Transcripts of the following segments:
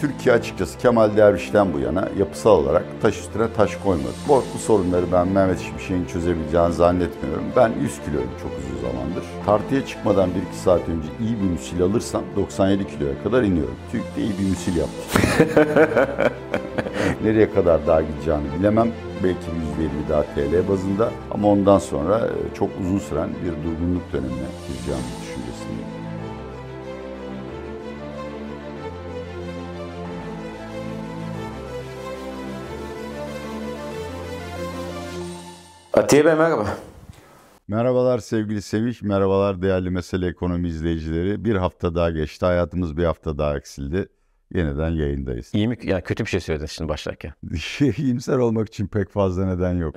Türkiye açıkçası Kemal Derviş'ten bu yana yapısal olarak taş üstüne taş koymadı. Bu, bu sorunları ben Mehmet Şimşek'in çözebileceğini zannetmiyorum. Ben 100 kiloyum çok uzun zamandır. Tartıya çıkmadan 1-2 saat önce iyi bir müsil alırsam 97 kiloya kadar iniyorum. TÜİK'te iyi bir müsil yaptı. Nereye kadar daha gideceğini bilemem. Belki %50 daha TL bazında ama ondan sonra e, çok uzun süren bir durgunluk dönemine gireceğim Atiye Bey merhaba. Merhabalar sevgili Sevinç, merhabalar değerli Mesele Ekonomi izleyicileri. Bir hafta daha geçti, hayatımız bir hafta daha eksildi. Yeniden yayındayız. İyi mi? Yani kötü bir şey söyledin şimdi başlarken. İyimser olmak için pek fazla neden yok.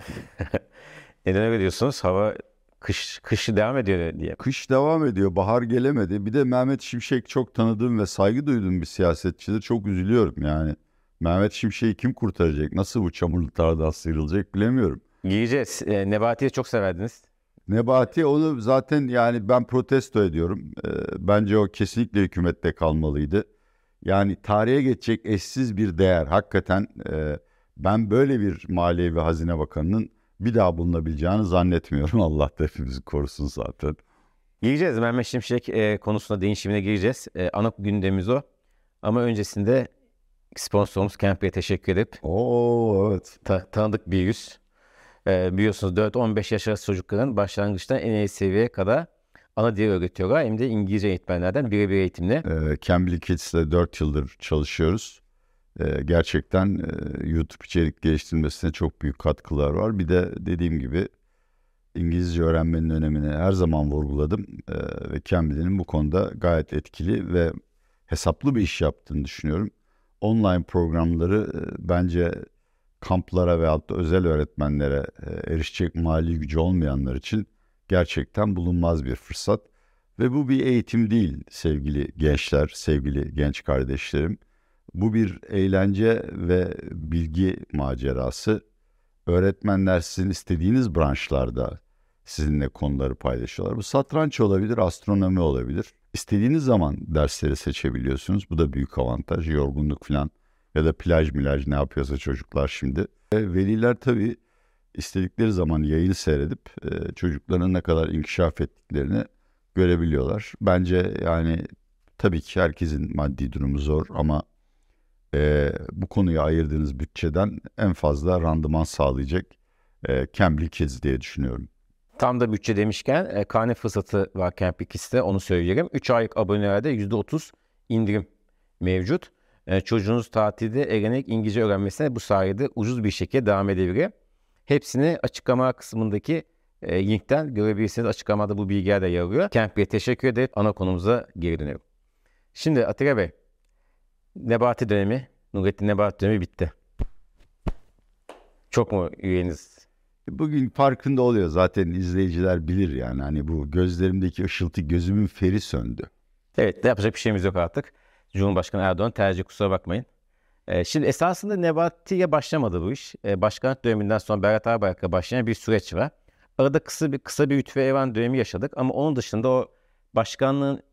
Neden öyle diyorsunuz? Hava kış kışı devam ediyor diye. Kış devam ediyor, bahar gelemedi. Bir de Mehmet Şimşek çok tanıdığım ve saygı duyduğum bir siyasetçidir. Çok üzülüyorum yani. Mehmet Şimşek'i kim kurtaracak? Nasıl bu çamurluklardan sıyrılacak bilemiyorum. Giyeceğiz. E, Nebati'yi çok severdiniz. Nebati onu zaten yani ben protesto ediyorum. Ee, bence o kesinlikle hükümette kalmalıydı. Yani tarihe geçecek eşsiz bir değer. Hakikaten e, ben böyle bir Maliye ve Hazine Bakanı'nın bir daha bulunabileceğini zannetmiyorum. Allah da hepimizi korusun zaten. Gireceğiz. Mehmet Şimşek e, konusuna değişimine gireceğiz. E, ana gündemimiz o. Ama öncesinde sponsorumuz Campy'e teşekkür edip Oo evet. ta- tanıdık bir yüz. E, biliyorsunuz 4-15 yaş arası çocukların başlangıçtan en iyi seviyeye kadar ana dil öğretiyorlar. Hem de İngilizce eğitmenlerden birebir eğitimle. Ee, Cambly Kids'le 4 yıldır çalışıyoruz. Ee, gerçekten e, YouTube içerik geliştirmesine çok büyük katkılar var. Bir de dediğim gibi İngilizce öğrenmenin önemini her zaman vurguladım. Ee, ve Cambly'nin bu konuda gayet etkili ve hesaplı bir iş yaptığını düşünüyorum. Online programları e, bence kamplara veyahut da özel öğretmenlere e, erişecek mali gücü olmayanlar için gerçekten bulunmaz bir fırsat. Ve bu bir eğitim değil sevgili gençler, sevgili genç kardeşlerim. Bu bir eğlence ve bilgi macerası. Öğretmenler sizin istediğiniz branşlarda sizinle konuları paylaşıyorlar. Bu satranç olabilir, astronomi olabilir. İstediğiniz zaman dersleri seçebiliyorsunuz. Bu da büyük avantaj. Yorgunluk falan ya da plaj milaj ne yapıyorsa çocuklar şimdi. Ve veliler tabii istedikleri zaman yayını seyredip e, çocukların ne kadar inkişaf ettiklerini görebiliyorlar. Bence yani tabii ki herkesin maddi durumu zor ama e, bu konuya ayırdığınız bütçeden en fazla randıman sağlayacak e, Cambly Kids diye düşünüyorum. Tam da bütçe demişken e, karne fırsatı var Camp 2'de onu söyleyelim. 3 aylık abonelerde %30 indirim mevcut. E, çocuğunuz tatilde eğlenerek İngilizce öğrenmesine bu sayede ucuz bir şekilde devam edebilir. Hepsini açıklama kısmındaki e, linkten görebilirsiniz. Açıklamada bu bilgiler de yer alıyor. Campy'e teşekkür edip ana konumuza geri dönüyorum. Şimdi Atilla Bey, Nebati dönemi, Nurettin Nebati dönemi bitti. Çok mu üyeniz? Bugün farkında oluyor zaten izleyiciler bilir yani hani bu gözlerimdeki ışıltı gözümün feri söndü. Evet, yapacak bir şeyimiz yok artık. Cumhurbaşkanı Erdoğan tercih kusura bakmayın. Ee, şimdi esasında Nebati'ye başlamadı bu iş. Ee, başkanlık döneminden sonra Berat Albayrak'a başlayan bir süreç var. Arada kısa bir kısa bir Lütfü Evan dönemi yaşadık ama onun dışında o başkanlığın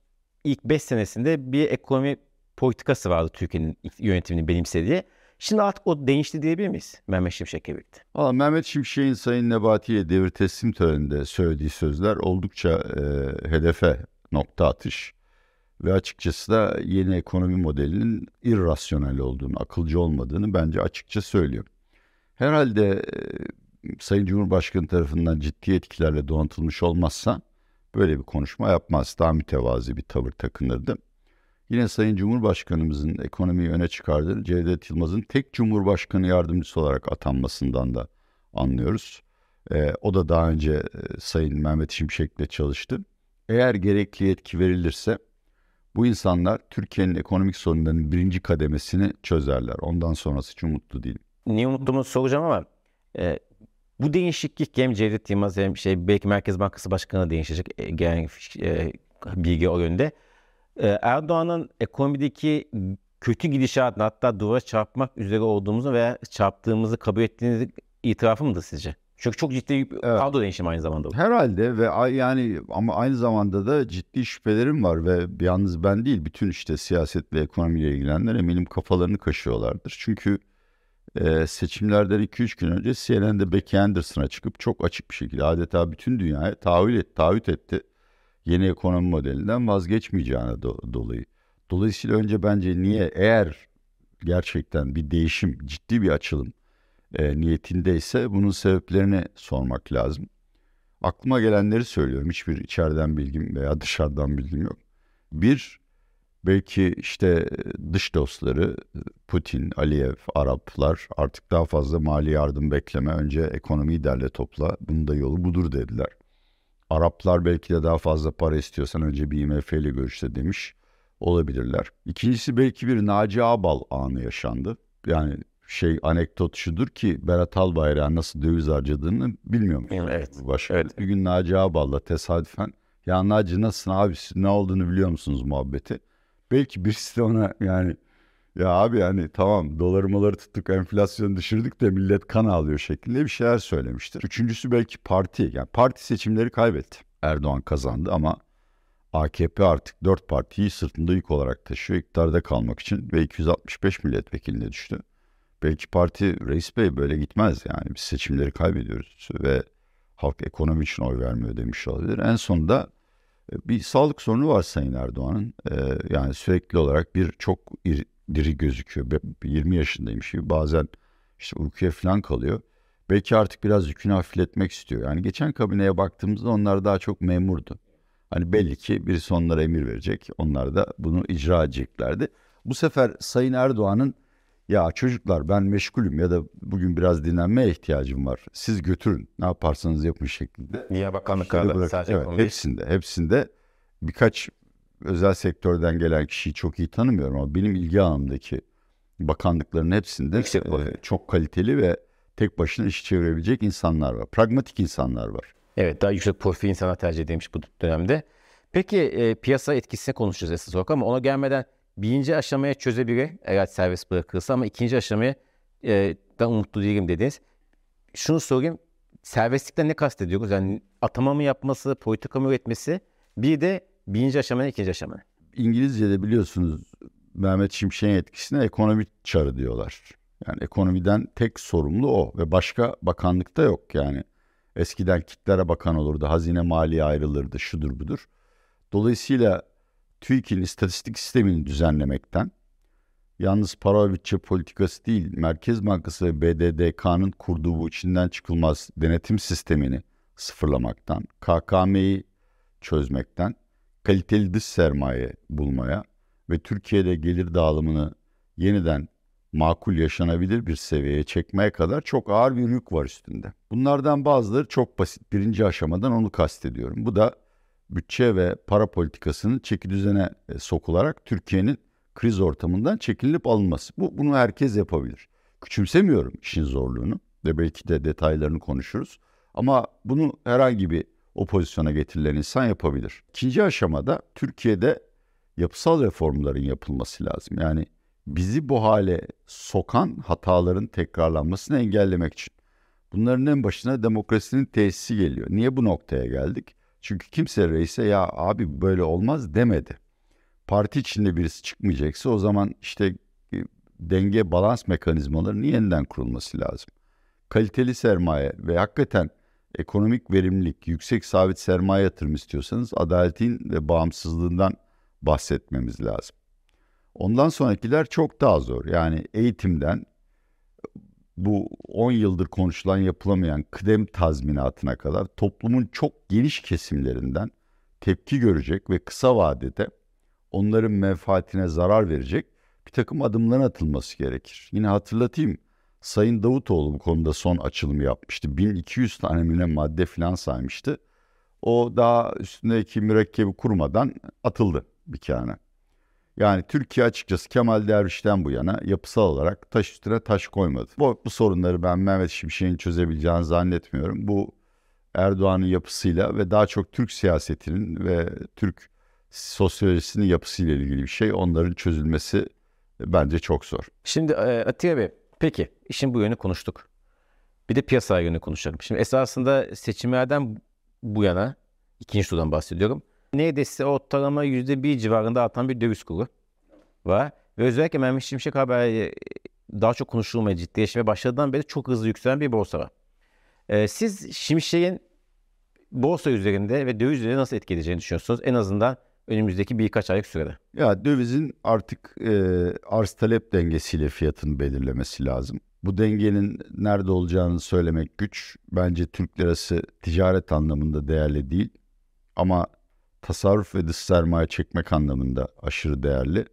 ilk 5 senesinde bir ekonomi politikası vardı Türkiye'nin yönetimini benimsediği. Şimdi artık o değişti diyebilir miyiz Mehmet Şimşek'le birlikte? Valla Mehmet Şimşek'in Sayın Nebati'ye devir teslim töreninde söylediği sözler oldukça e, hedefe nokta atış. Ve açıkçası da yeni ekonomi modelinin irrasyonel olduğunu, akılcı olmadığını bence açıkça söylüyor. Herhalde Sayın Cumhurbaşkanı tarafından ciddi etkilerle donatılmış olmazsa böyle bir konuşma yapmaz. Daha mütevazi bir tavır takınırdı. Yine Sayın Cumhurbaşkanımızın ekonomiyi öne çıkardığı Cevdet Yılmaz'ın tek Cumhurbaşkanı yardımcısı olarak atanmasından da anlıyoruz. Ee, o da daha önce Sayın Mehmet Şimşek'le çalıştı. Eğer gerekli yetki verilirse bu insanlar Türkiye'nin ekonomik sorunlarının birinci kademesini çözerler. Ondan sonrası için umutlu değilim. Niye umutluğumu soracağım ama e, bu değişiklik hem Cevdet Yılmaz hem şey belki Merkez Bankası Başkanı değişecek e, gelen e, bilgi o yönde. E, Erdoğan'ın ekonomideki kötü gidişatını hatta duvara çarpmak üzere olduğumuzu veya çarptığımızı kabul ettiğiniz itirafı mıdır sizce? Çünkü çok ciddi bir Evet. kadro değişimi aynı zamanda. Herhalde ve yani ama aynı zamanda da ciddi şüphelerim var ve yalnız ben değil bütün işte siyaset ve ekonomiyle ilgilenenler eminim kafalarını kaşıyorlardır. Çünkü e, seçimlerden 2-3 gün önce CNN'de Becky Anderson'a çıkıp çok açık bir şekilde adeta bütün dünyaya taahhüt, et, taahhüt etti. Yeni ekonomi modelinden vazgeçmeyeceğine do- dolayı. Dolayısıyla önce bence niye eğer gerçekten bir değişim, ciddi bir açılım e, niyetindeyse bunun sebeplerini sormak lazım. Aklıma gelenleri söylüyorum. Hiçbir içeriden bilgim veya dışarıdan bilgim yok. Bir, belki işte dış dostları Putin, Aliyev, Araplar artık daha fazla mali yardım bekleme. Önce ekonomiyi derle topla. Bunun da yolu budur dediler. Araplar belki de daha fazla para istiyorsan önce bir IMF ile görüşte demiş olabilirler. İkincisi belki bir Naci Ağbal anı yaşandı. Yani şey anekdot şudur ki Berat Albayrak'ın nasıl döviz harcadığını bilmiyorum. Evet. Başka Evet. bir gün Naci Ağbal'la tesadüfen ya Naci nasılsın abi ne olduğunu biliyor musunuz muhabbeti. Belki birisi de ona yani ya abi yani tamam doları moları tuttuk enflasyonu düşürdük de millet kan ağlıyor şeklinde bir şeyler söylemiştir. Üçüncüsü belki parti yani parti seçimleri kaybetti. Erdoğan kazandı ama AKP artık dört partiyi sırtında yük olarak taşıyor iktidarda kalmak için ve 265 milletvekiline düştü. Belki parti reis bey böyle gitmez yani biz seçimleri kaybediyoruz ve halk ekonomi için oy vermiyor demiş olabilir. En sonunda e, bir sağlık sorunu var Sayın Erdoğan'ın. E, yani sürekli olarak bir çok iri- diri gözüküyor. Be- 20 yaşındaymış gibi bazen işte uykuya falan kalıyor. Belki artık biraz yükünü hafifletmek istiyor. Yani geçen kabineye baktığımızda onlar daha çok memurdu. Hani belli ki birisi onlara emir verecek. Onlar da bunu icra edeceklerdi. Bu sefer Sayın Erdoğan'ın ya çocuklar ben meşgulüm ya da bugün biraz dinlenmeye ihtiyacım var. Siz götürün ne yaparsanız yapın şeklinde. Şimdi bakanlıklarda sadece evet, değil. hepsinde, hepsinde birkaç özel sektörden gelen kişiyi çok iyi tanımıyorum ama benim ilgi alanımdaki bakanlıkların hepsinde Yüksek e, çok kaliteli ve tek başına iş çevirebilecek insanlar var. Pragmatik insanlar var. Evet daha yüksek profil insanlar tercih edilmiş bu dönemde. Peki e, piyasa etkisine konuşacağız esas olarak ama ona gelmeden birinci aşamaya çözebilir eğer serbest bırakılırsa ama ikinci aşamaya e, da umutlu değilim dediniz. Şunu sorayım serbestlikten ne kastediyoruz? Yani atama mı yapması, politika mı üretmesi bir de birinci aşamaya ikinci aşamaya. İngilizce'de biliyorsunuz Mehmet Şimşek'in etkisine ekonomi çarı diyorlar. Yani ekonomiden tek sorumlu o ve başka bakanlıkta yok yani. Eskiden kitlere bakan olurdu, hazine maliye ayrılırdı, şudur budur. Dolayısıyla TÜİK'in istatistik sistemini düzenlemekten, yalnız para bütçe politikası değil, Merkez Bankası ve BDDK'nın kurduğu bu içinden çıkılmaz denetim sistemini sıfırlamaktan, KKM'yi çözmekten, kaliteli dış sermaye bulmaya ve Türkiye'de gelir dağılımını yeniden makul yaşanabilir bir seviyeye çekmeye kadar çok ağır bir yük var üstünde. Bunlardan bazıları çok basit. Birinci aşamadan onu kastediyorum. Bu da bütçe ve para politikasının çeki düzene e, sokularak Türkiye'nin kriz ortamından çekilinip alınması. Bu, bunu herkes yapabilir. Küçümsemiyorum işin zorluğunu ve belki de detaylarını konuşuruz. Ama bunu herhangi bir o getirilen insan yapabilir. İkinci aşamada Türkiye'de yapısal reformların yapılması lazım. Yani bizi bu hale sokan hataların tekrarlanmasını engellemek için. Bunların en başına demokrasinin tesisi geliyor. Niye bu noktaya geldik? Çünkü kimse reise ya abi böyle olmaz demedi. Parti içinde birisi çıkmayacaksa o zaman işte e, denge balans mekanizmalarının yeniden kurulması lazım. Kaliteli sermaye ve hakikaten ekonomik verimlilik, yüksek sabit sermaye yatırım istiyorsanız adaletin ve bağımsızlığından bahsetmemiz lazım. Ondan sonrakiler çok daha zor. Yani eğitimden bu 10 yıldır konuşulan yapılamayan kıdem tazminatına kadar toplumun çok geniş kesimlerinden tepki görecek ve kısa vadede onların menfaatine zarar verecek bir takım adımların atılması gerekir. Yine hatırlatayım Sayın Davutoğlu bu konuda son açılımı yapmıştı. 1200 tane müne madde filan saymıştı. O daha üstündeki mürekkebi kurmadan atıldı bir kenara. Yani Türkiye açıkçası Kemal Derviş'ten bu yana yapısal olarak taş üstüne taş koymadı. Bu, bu sorunları ben Mehmet Şimşek'in çözebileceğini zannetmiyorum. Bu Erdoğan'ın yapısıyla ve daha çok Türk siyasetinin ve Türk sosyolojisinin yapısıyla ilgili bir şey. Onların çözülmesi bence çok zor. Şimdi e, Atiye Bey, peki işin bu yönü konuştuk. Bir de piyasa yönü konuşalım. Şimdi esasında seçimlerden bu yana ikinci turdan bahsediyorum. Neredeyse ortalama %1 civarında artan bir döviz kuru var. Ve özellikle Mehmet Şimşek haberi daha çok konuşulmaya, ciddileşmeye başladığından beri çok hızlı yükselen bir borsa var. Ee, siz Şimşek'in borsa üzerinde ve döviz üzerinde nasıl etki edeceğini düşünüyorsunuz? En azından önümüzdeki birkaç aylık sürede. Ya dövizin artık e, arz talep dengesiyle fiyatını belirlemesi lazım. Bu dengenin nerede olacağını söylemek güç. Bence Türk lirası ticaret anlamında değerli değil. Ama tasarruf ve dış sermaye çekmek anlamında aşırı değerli.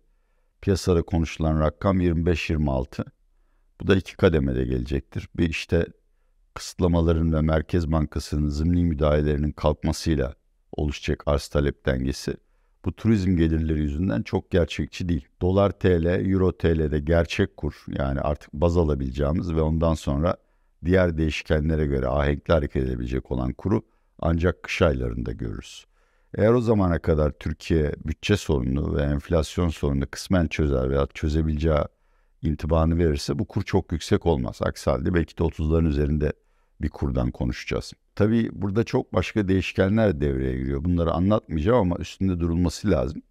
Piyasada konuşulan rakam 25-26. Bu da iki kademede gelecektir. Bir işte kısıtlamaların ve Merkez Bankası'nın zımni müdahalelerinin kalkmasıyla oluşacak arz talep dengesi bu turizm gelirleri yüzünden çok gerçekçi değil. Dolar TL, Euro TL'de gerçek kur yani artık baz alabileceğimiz ve ondan sonra diğer değişkenlere göre ahenkli hareket edebilecek olan kuru ancak kış aylarında görürüz. Eğer o zamana kadar Türkiye bütçe sorununu ve enflasyon sorununu kısmen çözer veya çözebileceği intibanı verirse bu kur çok yüksek olmaz. Aksi halde belki de 30'ların üzerinde bir kurdan konuşacağız. Tabii burada çok başka değişkenler devreye giriyor. Bunları anlatmayacağım ama üstünde durulması lazım.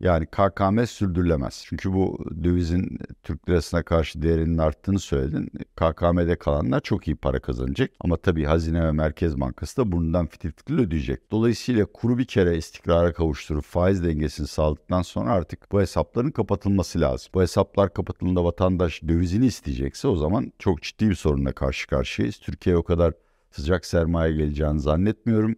Yani KKM sürdürülemez. Çünkü bu dövizin Türk lirasına karşı değerinin arttığını söyledin. KKM'de kalanlar çok iyi para kazanacak. Ama tabii Hazine ve Merkez Bankası da bundan fitil fitil ödeyecek. Dolayısıyla kuru bir kere istikrara kavuşturup faiz dengesini sağladıktan sonra artık bu hesapların kapatılması lazım. Bu hesaplar kapatıldığında vatandaş dövizini isteyecekse o zaman çok ciddi bir sorunla karşı karşıyayız. Türkiye o kadar sıcak sermaye geleceğini zannetmiyorum.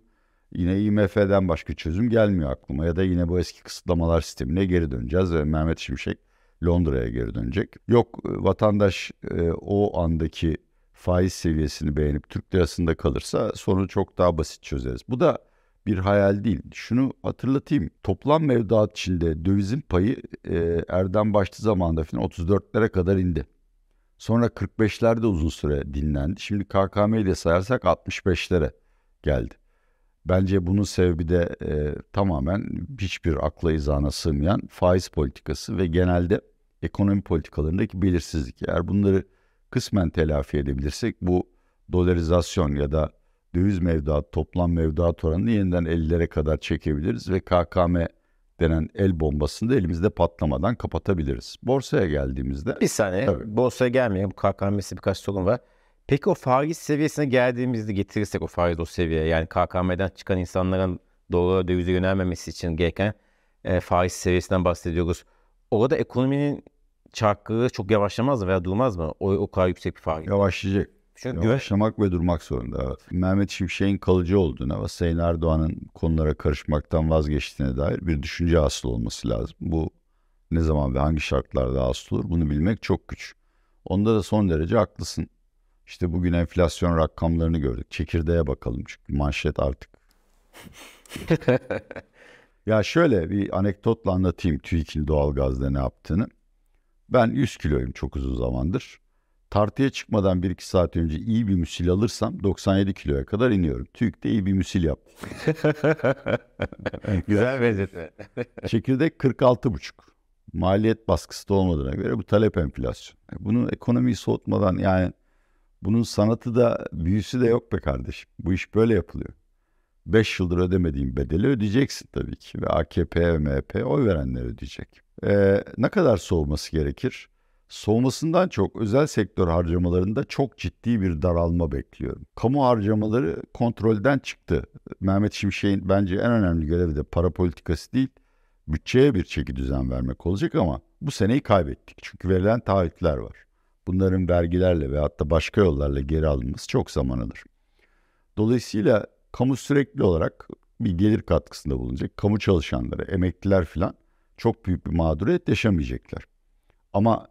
Yine IMF'den başka çözüm gelmiyor aklıma ya da yine bu eski kısıtlamalar sistemine geri döneceğiz ve Mehmet Şimşek Londra'ya geri dönecek. Yok e, vatandaş e, o andaki faiz seviyesini beğenip Türk lirasında kalırsa sorunu çok daha basit çözeriz. Bu da bir hayal değil. Şunu hatırlatayım. Toplam mevduat içinde dövizin payı e, Erdem Başlı zamanında falan 34'lere kadar indi. Sonra 45'lerde uzun süre dinlendi. Şimdi KKM ile sayarsak 65'lere geldi. Bence bunun sebebi de e, tamamen hiçbir akla izana sığmayan faiz politikası ve genelde ekonomi politikalarındaki belirsizlik. Eğer bunları kısmen telafi edebilirsek bu dolarizasyon ya da döviz mevduat, toplam mevduat oranını yeniden 50'lere kadar çekebiliriz ve KKM denen el bombasını da elimizde patlamadan kapatabiliriz. Borsaya geldiğimizde... Bir saniye. Tabii. Borsaya gelmeyelim. KKM'si birkaç sorun var. Peki o faiz seviyesine geldiğimizde getirirsek o faiz o seviyeye yani KKM'den çıkan insanların doğru dövize yönelmemesi için gereken e, faiz seviyesinden bahsediyoruz. Orada ekonominin çarkları çok yavaşlamaz mı veya durmaz mı? O, o kadar yüksek bir faiz. Yavaşlayacak. Çünkü Yavaşlamak ve durmak zorunda. Evet. Mehmet Şimşek'in kalıcı olduğuna ve Sayın Erdoğan'ın konulara karışmaktan vazgeçtiğine dair bir düşünce asıl olması lazım. Bu ne zaman ve hangi şartlarda asıl olur bunu bilmek çok güç. Onda da son derece haklısın. İşte bugün enflasyon rakamlarını gördük. Çekirdeğe bakalım çünkü manşet artık. ya şöyle bir anekdotla anlatayım TÜİK'in doğalgazda ne yaptığını. Ben 100 kiloyum çok uzun zamandır. Tartıya çıkmadan 1-2 saat önce iyi bir müsil alırsam 97 kiloya kadar iniyorum. TÜİK de iyi bir müsil yaptı. Güzel benzetme. Çekirdek 46,5. Maliyet baskısı da olmadığına göre bu talep enflasyon. Bunu ekonomiyi soğutmadan yani bunun sanatı da büyüsü de yok be kardeşim. Bu iş böyle yapılıyor. 5 yıldır ödemediğin bedeli ödeyeceksin tabii ki. Ve AKP MHP oy verenler ödeyecek. Ee, ne kadar soğuması gerekir? Soğumasından çok özel sektör harcamalarında çok ciddi bir daralma bekliyorum. Kamu harcamaları kontrolden çıktı. Mehmet Şimşek'in bence en önemli görevi de para politikası değil, bütçeye bir çeki düzen vermek olacak ama bu seneyi kaybettik. Çünkü verilen taahhütler var bunların vergilerle ve hatta başka yollarla geri alınması çok zaman alır. Dolayısıyla kamu sürekli olarak bir gelir katkısında bulunacak. Kamu çalışanları, emekliler filan çok büyük bir mağduriyet yaşamayacaklar. Ama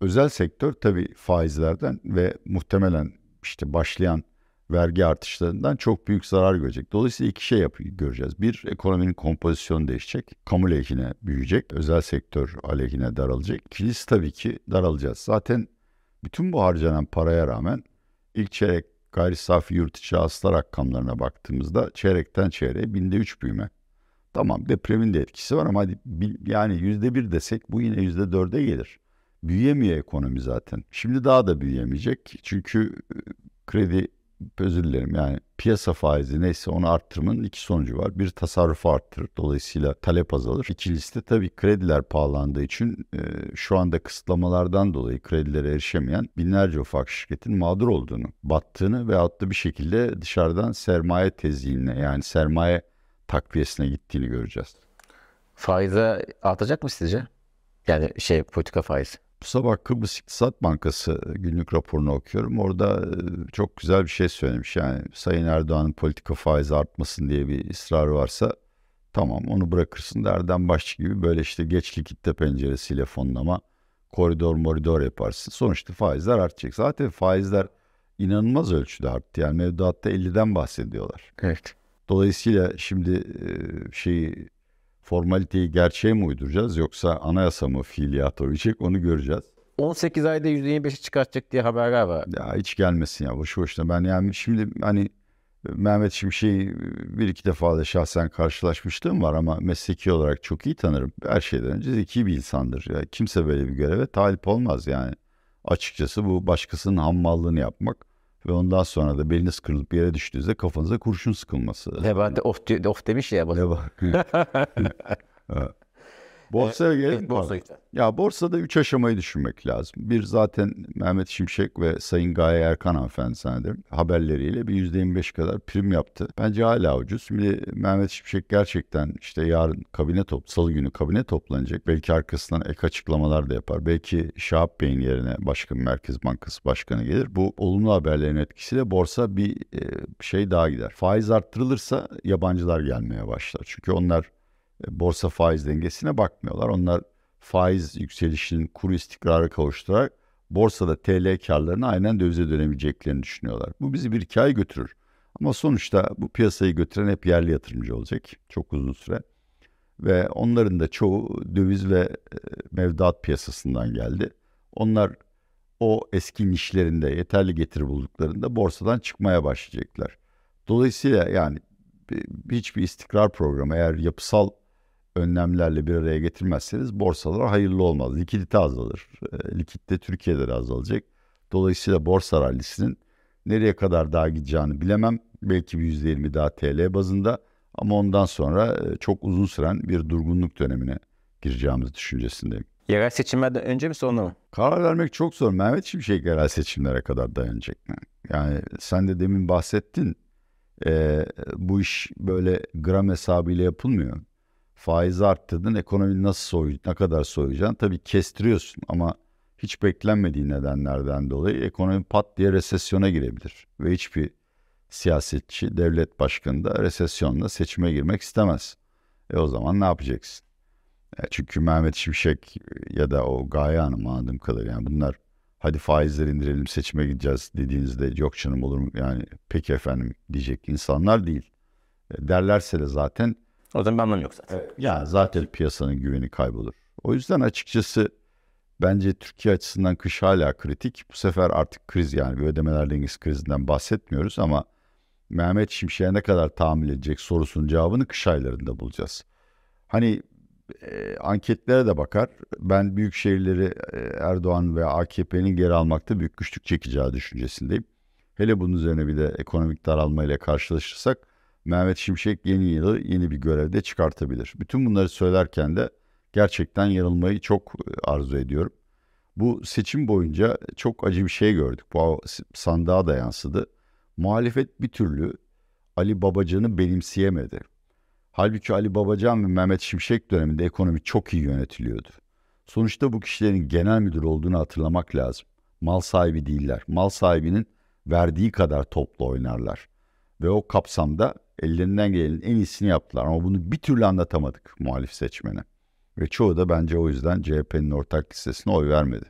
özel sektör tabii faizlerden ve muhtemelen işte başlayan vergi artışlarından çok büyük zarar görecek. Dolayısıyla iki şey yapıyor, göreceğiz. Bir, ekonominin kompozisyonu değişecek. Kamu lehine büyüyecek. Özel sektör aleyhine daralacak. İkincisi tabii ki daralacağız. Zaten bütün bu harcanan paraya rağmen ilk çeyrek gayri safi yurt içi hasıla rakamlarına baktığımızda çeyrekten çeyreğe binde üç büyüme. Tamam depremin de etkisi var ama hadi yani yüzde bir desek bu yine yüzde dörde gelir. Büyüyemiyor ekonomi zaten. Şimdi daha da büyüyemeyecek. Çünkü kredi özür dilerim yani piyasa faizi neyse onu arttırmanın iki sonucu var. Bir tasarrufu arttırır. Dolayısıyla talep azalır. İkincisi de tabii krediler pahalandığı için e, şu anda kısıtlamalardan dolayı kredilere erişemeyen binlerce ufak şirketin mağdur olduğunu, battığını veyahut da bir şekilde dışarıdan sermaye tezyinine yani sermaye takviyesine gittiğini göreceğiz. Faize artacak mı sizce? Yani şey politika faizi. Bu sabah Kıbrıs İktisat Bankası günlük raporunu okuyorum. Orada e, çok güzel bir şey söylemiş. Yani Sayın Erdoğan'ın politika faizi artmasın diye bir ısrarı varsa tamam onu bırakırsın da Erdem Başçı gibi böyle işte geç likitte penceresiyle fonlama koridor moridor yaparsın. Sonuçta faizler artacak. Zaten faizler inanılmaz ölçüde arttı. Yani mevduatta 50'den bahsediyorlar. Evet. Dolayısıyla şimdi e, şeyi formaliteyi gerçeğe mi uyduracağız yoksa anayasa mı fiiliyata uyacak onu göreceğiz. 18 ayda %25'i çıkartacak diye haberler var. Ya hiç gelmesin ya boşu boşuna. Ben yani şimdi hani Mehmet Şimşek'i bir iki defa da şahsen karşılaşmışlığım var ama mesleki olarak çok iyi tanırım. Her şeyden önce zeki bir insandır. Ya kimse böyle bir göreve talip olmaz yani. Açıkçası bu başkasının hammallığını yapmak ve ondan sonra da beliniz kırılıp yere düştüğünüzde kafanıza kurşun sıkılması. Of, de- of demiş ya. Ne var? Evet. Borsaya Evet, mi borsa. Ya borsada üç aşamayı düşünmek lazım. Bir zaten Mehmet Şimşek ve Sayın Gaye Erkan hanımefendi zannederim haberleriyle bir yüzde 25 kadar prim yaptı. Bence hala ucuz. Şimdi Mehmet Şimşek gerçekten işte yarın kabine top, salı günü kabine toplanacak. Belki arkasından ek açıklamalar da yapar. Belki Şahap Bey'in yerine başka bir Merkez Bankası Başkanı gelir. Bu olumlu haberlerin etkisiyle borsa bir e, şey daha gider. Faiz arttırılırsa yabancılar gelmeye başlar. Çünkü onlar borsa faiz dengesine bakmıyorlar. Onlar faiz yükselişinin kuru istikrarı kavuşturarak borsada TL karlarını aynen dövize dönebileceklerini düşünüyorlar. Bu bizi bir iki ay götürür. Ama sonuçta bu piyasayı götüren hep yerli yatırımcı olacak çok uzun süre. Ve onların da çoğu döviz ve e, mevduat piyasasından geldi. Onlar o eski nişlerinde yeterli getiri bulduklarında borsadan çıkmaya başlayacaklar. Dolayısıyla yani bir- hiçbir istikrar programı eğer yapısal önlemlerle bir araya getirmezseniz borsalar hayırlı olmaz. Likidite azalır. E, likidite Türkiye'de de azalacak. Dolayısıyla borsa rallisinin nereye kadar daha gideceğini bilemem. Belki bir %20 daha TL bazında ama ondan sonra e, çok uzun süren bir durgunluk dönemine gireceğimiz düşüncesindeyim. Yerel seçimlerden önce mi sonra mı? Karar vermek çok zor. Mehmet Şimşek yerel seçimlere kadar dayanacak. mı? Yani sen de demin bahsettin. Ee, bu iş böyle gram hesabıyla yapılmıyor. Faizi arttırdın, ekonomi nasıl soy, ne kadar soyacaksın? Tabii kestiriyorsun ama hiç beklenmediği nedenlerden dolayı ekonomi pat diye resesyona girebilir. Ve hiçbir siyasetçi, devlet başkanı da resesyonla seçime girmek istemez. E o zaman ne yapacaksın? E çünkü Mehmet Şimşek ya da o Gaye Hanım anladığım kadarıyla yani bunlar hadi faizleri indirelim seçime gideceğiz dediğinizde yok canım olur mu yani peki efendim diyecek insanlar değil. E, derlerse de zaten O zaman bir anlamı yok zaten. ya zaten piyasanın güveni kaybolur. O yüzden açıkçası bence Türkiye açısından kış hala kritik. Bu sefer artık kriz yani bir ödemeler dengesi krizinden bahsetmiyoruz ama Mehmet Şimşek'e ne kadar tahammül edecek sorusunun cevabını kış aylarında bulacağız. Hani e, anketlere de bakar. Ben büyük şehirleri e, Erdoğan ve AKP'nin geri almakta büyük güçlük çekeceği düşüncesindeyim. Hele bunun üzerine bir de ekonomik daralmayla karşılaşırsak Mehmet Şimşek yeni yılı yeni bir görevde çıkartabilir. Bütün bunları söylerken de gerçekten yanılmayı çok e, arzu ediyorum. Bu seçim boyunca çok acı bir şey gördük. Bu sandığa da yansıdı. Muhalefet bir türlü Ali Babacan'ı benimseyemedi. Halbuki Ali Babacan ve Mehmet Şimşek döneminde ekonomi çok iyi yönetiliyordu. Sonuçta bu kişilerin genel müdür olduğunu hatırlamak lazım. Mal sahibi değiller. Mal sahibinin verdiği kadar toplu oynarlar. Ve o kapsamda ellerinden gelenin en iyisini yaptılar. Ama bunu bir türlü anlatamadık muhalif seçmene. Ve çoğu da bence o yüzden CHP'nin ortak listesine oy vermedi.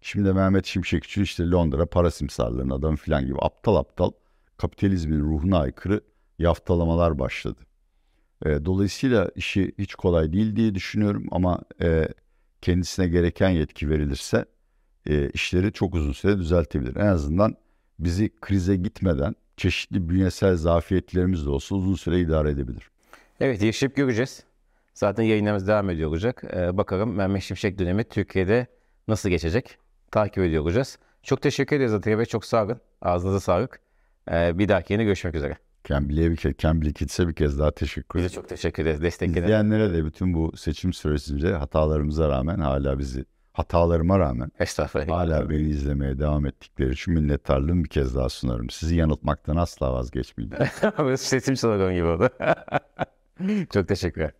Şimdi Mehmet Şimşek için işte Londra para simsarlarının adamı falan gibi aptal aptal kapitalizmin ruhuna aykırı yaftalamalar başladı. E, dolayısıyla işi hiç kolay değil diye düşünüyorum ama e, kendisine gereken yetki verilirse e, işleri çok uzun süre düzeltebilir. En azından bizi krize gitmeden çeşitli bünyesel zafiyetlerimiz de olsa uzun süre idare edebilir. Evet yaşayıp göreceğiz. Zaten yayınlarımız devam ediyor olacak. Ee, bakalım Mehmet Şimşek dönemi Türkiye'de nasıl geçecek? Takip ediyor olacağız. Çok teşekkür ederiz Atilla Bey. Çok sağ olun. Ağzınıza sağlık. Ee, bir dahaki yine görüşmek üzere. Cambly'e bir kez, Cambly Kids'e bir kez daha teşekkür Biz de çok teşekkür ederiz. Desteklerine. İzleyenlere de bütün bu seçim süresince hatalarımıza rağmen hala bizi hatalarıma rağmen hala beni izlemeye devam ettikleri için minnettarlığımı bir kez daha sunarım. Sizi yanıltmaktan asla vazgeçmeyeceğim. Sesim slogan gibi oldu. çok teşekkürler.